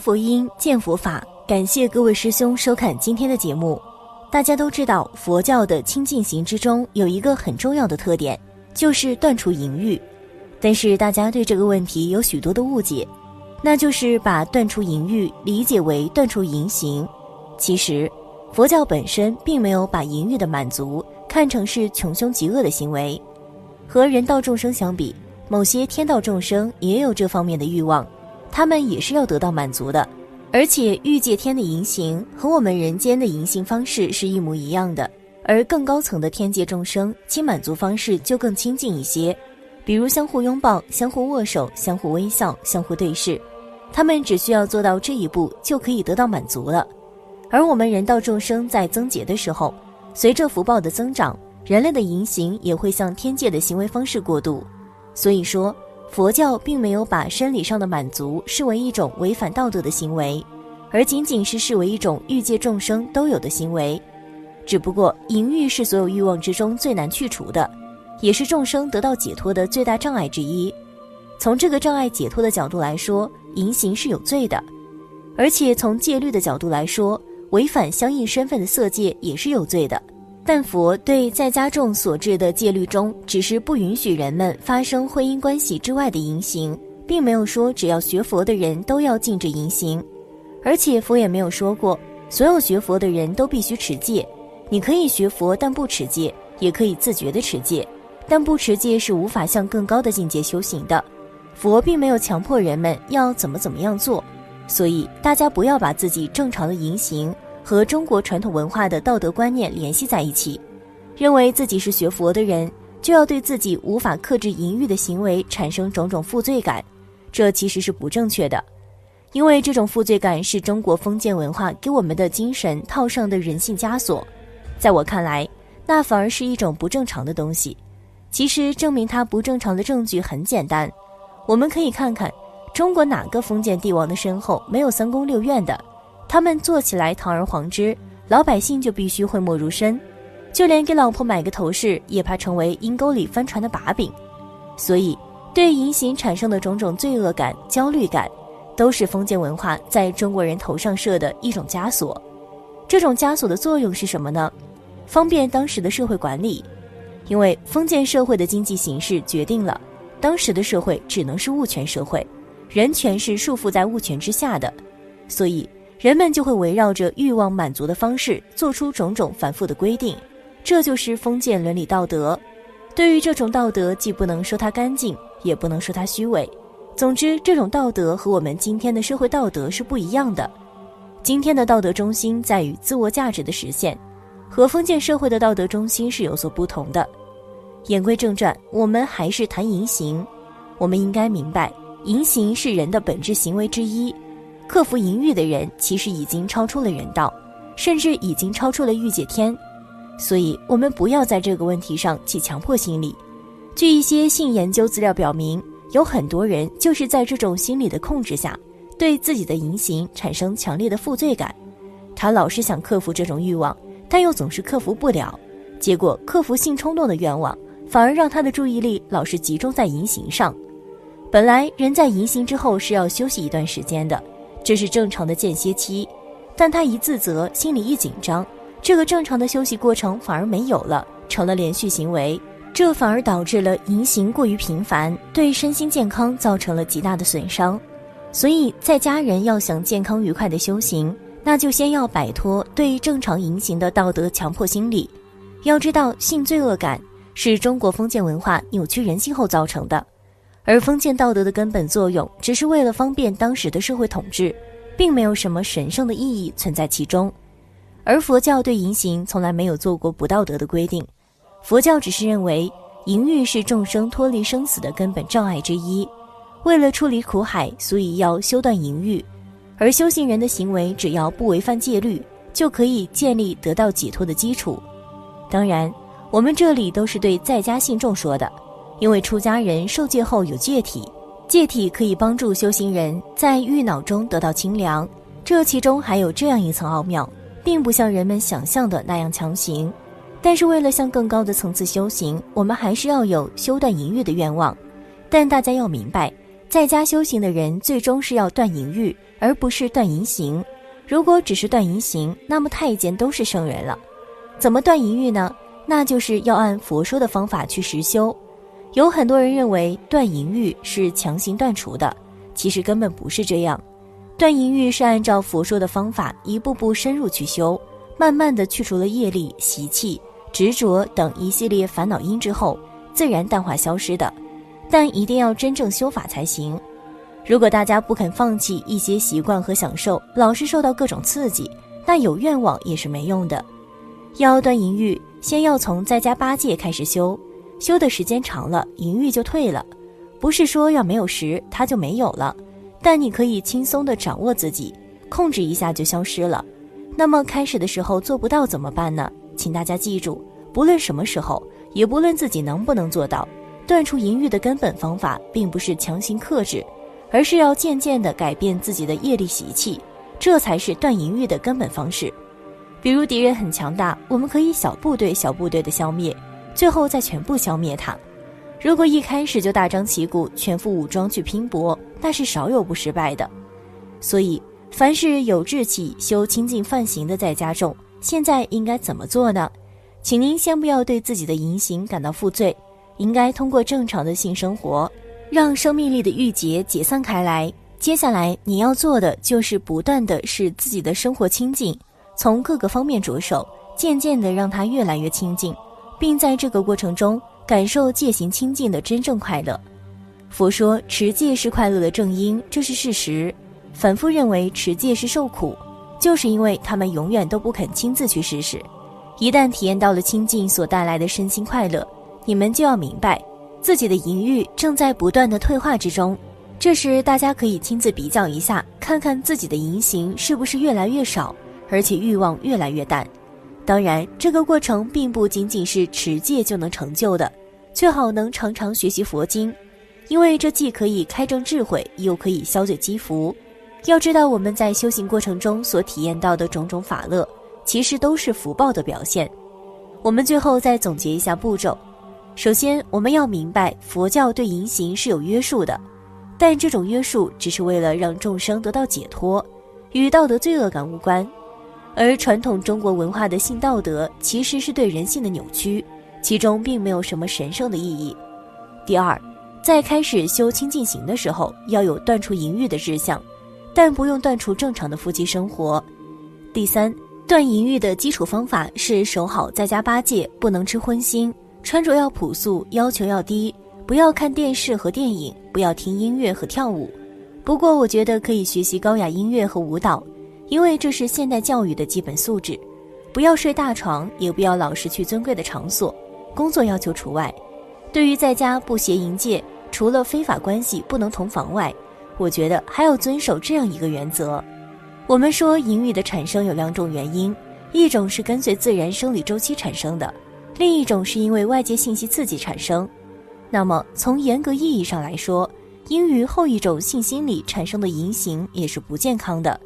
佛音，见佛法。感谢各位师兄收看今天的节目。大家都知道，佛教的清净行之中有一个很重要的特点，就是断除淫欲。但是大家对这个问题有许多的误解，那就是把断除淫欲理解为断除淫行。其实，佛教本身并没有把淫欲的满足看成是穷凶极恶的行为。和人道众生相比，某些天道众生也有这方面的欲望，他们也是要得到满足的。而且欲界天的淫行和我们人间的淫行方式是一模一样的，而更高层的天界众生，其满足方式就更亲近一些，比如相互拥抱、相互握手、相互微笑、相互对视，他们只需要做到这一步就可以得到满足了。而我们人道众生在增劫的时候，随着福报的增长，人类的淫行也会向天界的行为方式过渡，所以说。佛教并没有把生理上的满足视为一种违反道德的行为，而仅仅是视为一种欲界众生都有的行为。只不过淫欲是所有欲望之中最难去除的，也是众生得到解脱的最大障碍之一。从这个障碍解脱的角度来说，淫行是有罪的；而且从戒律的角度来说，违反相应身份的色戒也是有罪的。但佛对在家众所制的戒律中，只是不允许人们发生婚姻关系之外的淫行，并没有说只要学佛的人都要禁止淫行，而且佛也没有说过所有学佛的人都必须持戒。你可以学佛但不持戒，也可以自觉的持戒，但不持戒是无法向更高的境界修行的。佛并没有强迫人们要怎么怎么样做，所以大家不要把自己正常的淫行。和中国传统文化的道德观念联系在一起，认为自己是学佛的人，就要对自己无法克制淫欲的行为产生种种负罪感，这其实是不正确的，因为这种负罪感是中国封建文化给我们的精神套上的人性枷锁，在我看来，那反而是一种不正常的东西。其实证明它不正常的证据很简单，我们可以看看中国哪个封建帝王的身后没有三宫六院的。他们做起来堂而皇之，老百姓就必须讳莫如深，就连给老婆买个头饰也怕成为阴沟里翻船的把柄。所以，对淫行产生的种种罪恶感、焦虑感，都是封建文化在中国人头上设的一种枷锁。这种枷锁的作用是什么呢？方便当时的社会管理，因为封建社会的经济形势决定了当时的社会只能是物权社会，人权是束缚在物权之下的，所以。人们就会围绕着欲望满足的方式做出种种繁复的规定，这就是封建伦理道德。对于这种道德，既不能说它干净，也不能说它虚伪。总之，这种道德和我们今天的社会道德是不一样的。今天的道德中心在于自我价值的实现，和封建社会的道德中心是有所不同的。言归正传，我们还是谈淫行。我们应该明白，淫行是人的本质行为之一。克服淫欲的人，其实已经超出了人道，甚至已经超出了御姐天。所以，我们不要在这个问题上起强迫心理。据一些性研究资料表明，有很多人就是在这种心理的控制下，对自己的淫行产生强烈的负罪感。他老是想克服这种欲望，但又总是克服不了，结果克服性冲动的愿望，反而让他的注意力老是集中在淫行上。本来人在淫行之后是要休息一段时间的。这是正常的间歇期，但他一自责，心里一紧张，这个正常的休息过程反而没有了，成了连续行为，这反而导致了淫行过于频繁，对身心健康造成了极大的损伤。所以，在家人要想健康愉快的修行，那就先要摆脱对正常淫行的道德强迫心理。要知道，性罪恶感是中国封建文化扭曲人性后造成的。而封建道德的根本作用，只是为了方便当时的社会统治，并没有什么神圣的意义存在其中。而佛教对淫行从来没有做过不道德的规定，佛教只是认为淫欲是众生脱离生死的根本障碍之一，为了出离苦海，所以要修断淫欲。而修行人的行为只要不违反戒律，就可以建立得到解脱的基础。当然，我们这里都是对在家信众说的。因为出家人受戒后有戒体，戒体可以帮助修行人在欲恼中得到清凉。这其中还有这样一层奥妙，并不像人们想象的那样强行。但是为了向更高的层次修行，我们还是要有修断淫欲的愿望。但大家要明白，在家修行的人最终是要断淫欲，而不是断淫行。如果只是断淫行，那么太监都是圣人了。怎么断淫欲呢？那就是要按佛说的方法去实修。有很多人认为断淫欲是强行断除的，其实根本不是这样。断淫欲是按照佛说的方法，一步步深入去修，慢慢的去除了业力、习气、执着等一系列烦恼因之后，自然淡化消失的。但一定要真正修法才行。如果大家不肯放弃一些习惯和享受，老是受到各种刺激，那有愿望也是没用的。要断淫欲，先要从在家八戒开始修，修的时间长了，淫欲就退了。不是说要没有时它就没有了，但你可以轻松的掌握自己，控制一下就消失了。那么开始的时候做不到怎么办呢？请大家记住，不论什么时候，也不论自己能不能做到，断除淫欲的根本方法，并不是强行克制。而是要渐渐地改变自己的业力习气，这才是断淫欲的根本方式。比如敌人很强大，我们可以小部队小部队的消灭，最后再全部消灭他。如果一开始就大张旗鼓、全副武装去拼搏，那是少有不失败的。所以，凡是有志气修清净犯行的在家众，现在应该怎么做呢？请您先不要对自己的言行感到负罪，应该通过正常的性生活。让生命力的郁结解散开来。接下来你要做的就是不断的使自己的生活清净，从各个方面着手，渐渐的让它越来越清净，并在这个过程中感受戒行清净的真正快乐。佛说持戒是快乐的正因，这是事实。反复认为持戒是受苦，就是因为他们永远都不肯亲自去试试。一旦体验到了清净所带来的身心快乐，你们就要明白。自己的淫欲正在不断的退化之中，这时大家可以亲自比较一下，看看自己的淫行是不是越来越少，而且欲望越来越淡。当然，这个过程并不仅仅是持戒就能成就的，最好能常常学习佛经，因为这既可以开正智慧，又可以消罪积福。要知道，我们在修行过程中所体验到的种种法乐，其实都是福报的表现。我们最后再总结一下步骤。首先，我们要明白佛教对淫行是有约束的，但这种约束只是为了让众生得到解脱，与道德罪恶感无关。而传统中国文化的性道德其实是对人性的扭曲，其中并没有什么神圣的意义。第二，在开始修清净行的时候，要有断除淫欲的志向，但不用断除正常的夫妻生活。第三，断淫欲的基础方法是守好在家八戒，不能吃荤腥。穿着要朴素，要求要低，不要看电视和电影，不要听音乐和跳舞。不过，我觉得可以学习高雅音乐和舞蹈，因为这是现代教育的基本素质。不要睡大床，也不要老是去尊贵的场所，工作要求除外。对于在家不邪淫戒，除了非法关系不能同房外，我觉得还要遵守这样一个原则：我们说淫欲的产生有两种原因，一种是跟随自然生理周期产生的。另一种是因为外界信息刺激产生，那么从严格意义上来说，因于后一种性心理产生的淫行也是不健康的，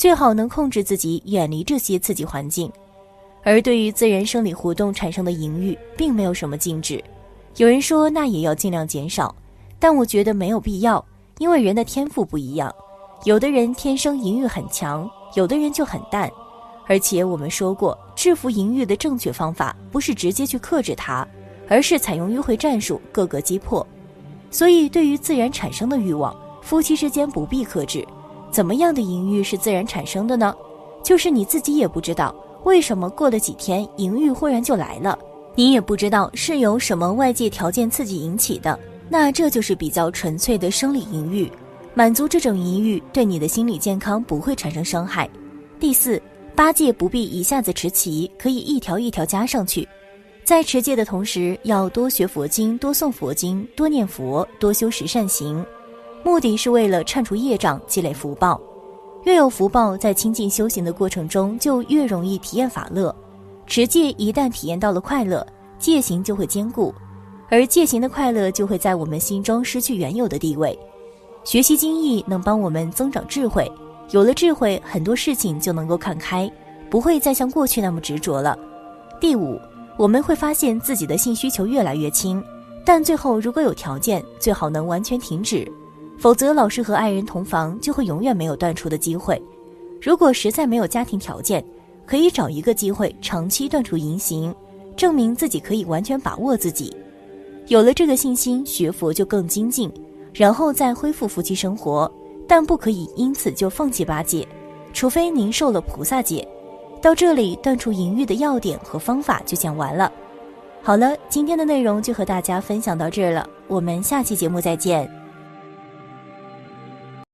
最好能控制自己远离这些刺激环境。而对于自然生理活动产生的淫欲，并没有什么禁止。有人说那也要尽量减少，但我觉得没有必要，因为人的天赋不一样，有的人天生淫欲很强，有的人就很淡。而且我们说过，制服淫欲的正确方法不是直接去克制它，而是采用迂回战术，各个击破。所以，对于自然产生的欲望，夫妻之间不必克制。怎么样的淫欲是自然产生的呢？就是你自己也不知道为什么过了几天，淫欲忽然就来了，你也不知道是由什么外界条件刺激引起的。那这就是比较纯粹的生理淫欲，满足这种淫欲，对你的心理健康不会产生伤害。第四。八戒不必一下子持齐，可以一条一条加上去。在持戒的同时，要多学佛经，多诵佛经，多念佛，多修十善行，目的是为了铲除业障，积累福报。越有福报，在清净修行的过程中，就越容易体验法乐。持戒一旦体验到了快乐，戒行就会坚固，而戒行的快乐就会在我们心中失去原有的地位。学习经义能帮我们增长智慧。有了智慧，很多事情就能够看开，不会再像过去那么执着了。第五，我们会发现自己的性需求越来越轻，但最后如果有条件，最好能完全停止。否则老是和爱人同房，就会永远没有断除的机会。如果实在没有家庭条件，可以找一个机会长期断除淫行，证明自己可以完全把握自己。有了这个信心，学佛就更精进，然后再恢复夫妻生活。但不可以因此就放弃八戒，除非您受了菩萨戒。到这里，断除淫欲的要点和方法就讲完了。好了，今天的内容就和大家分享到这儿了，我们下期节目再见。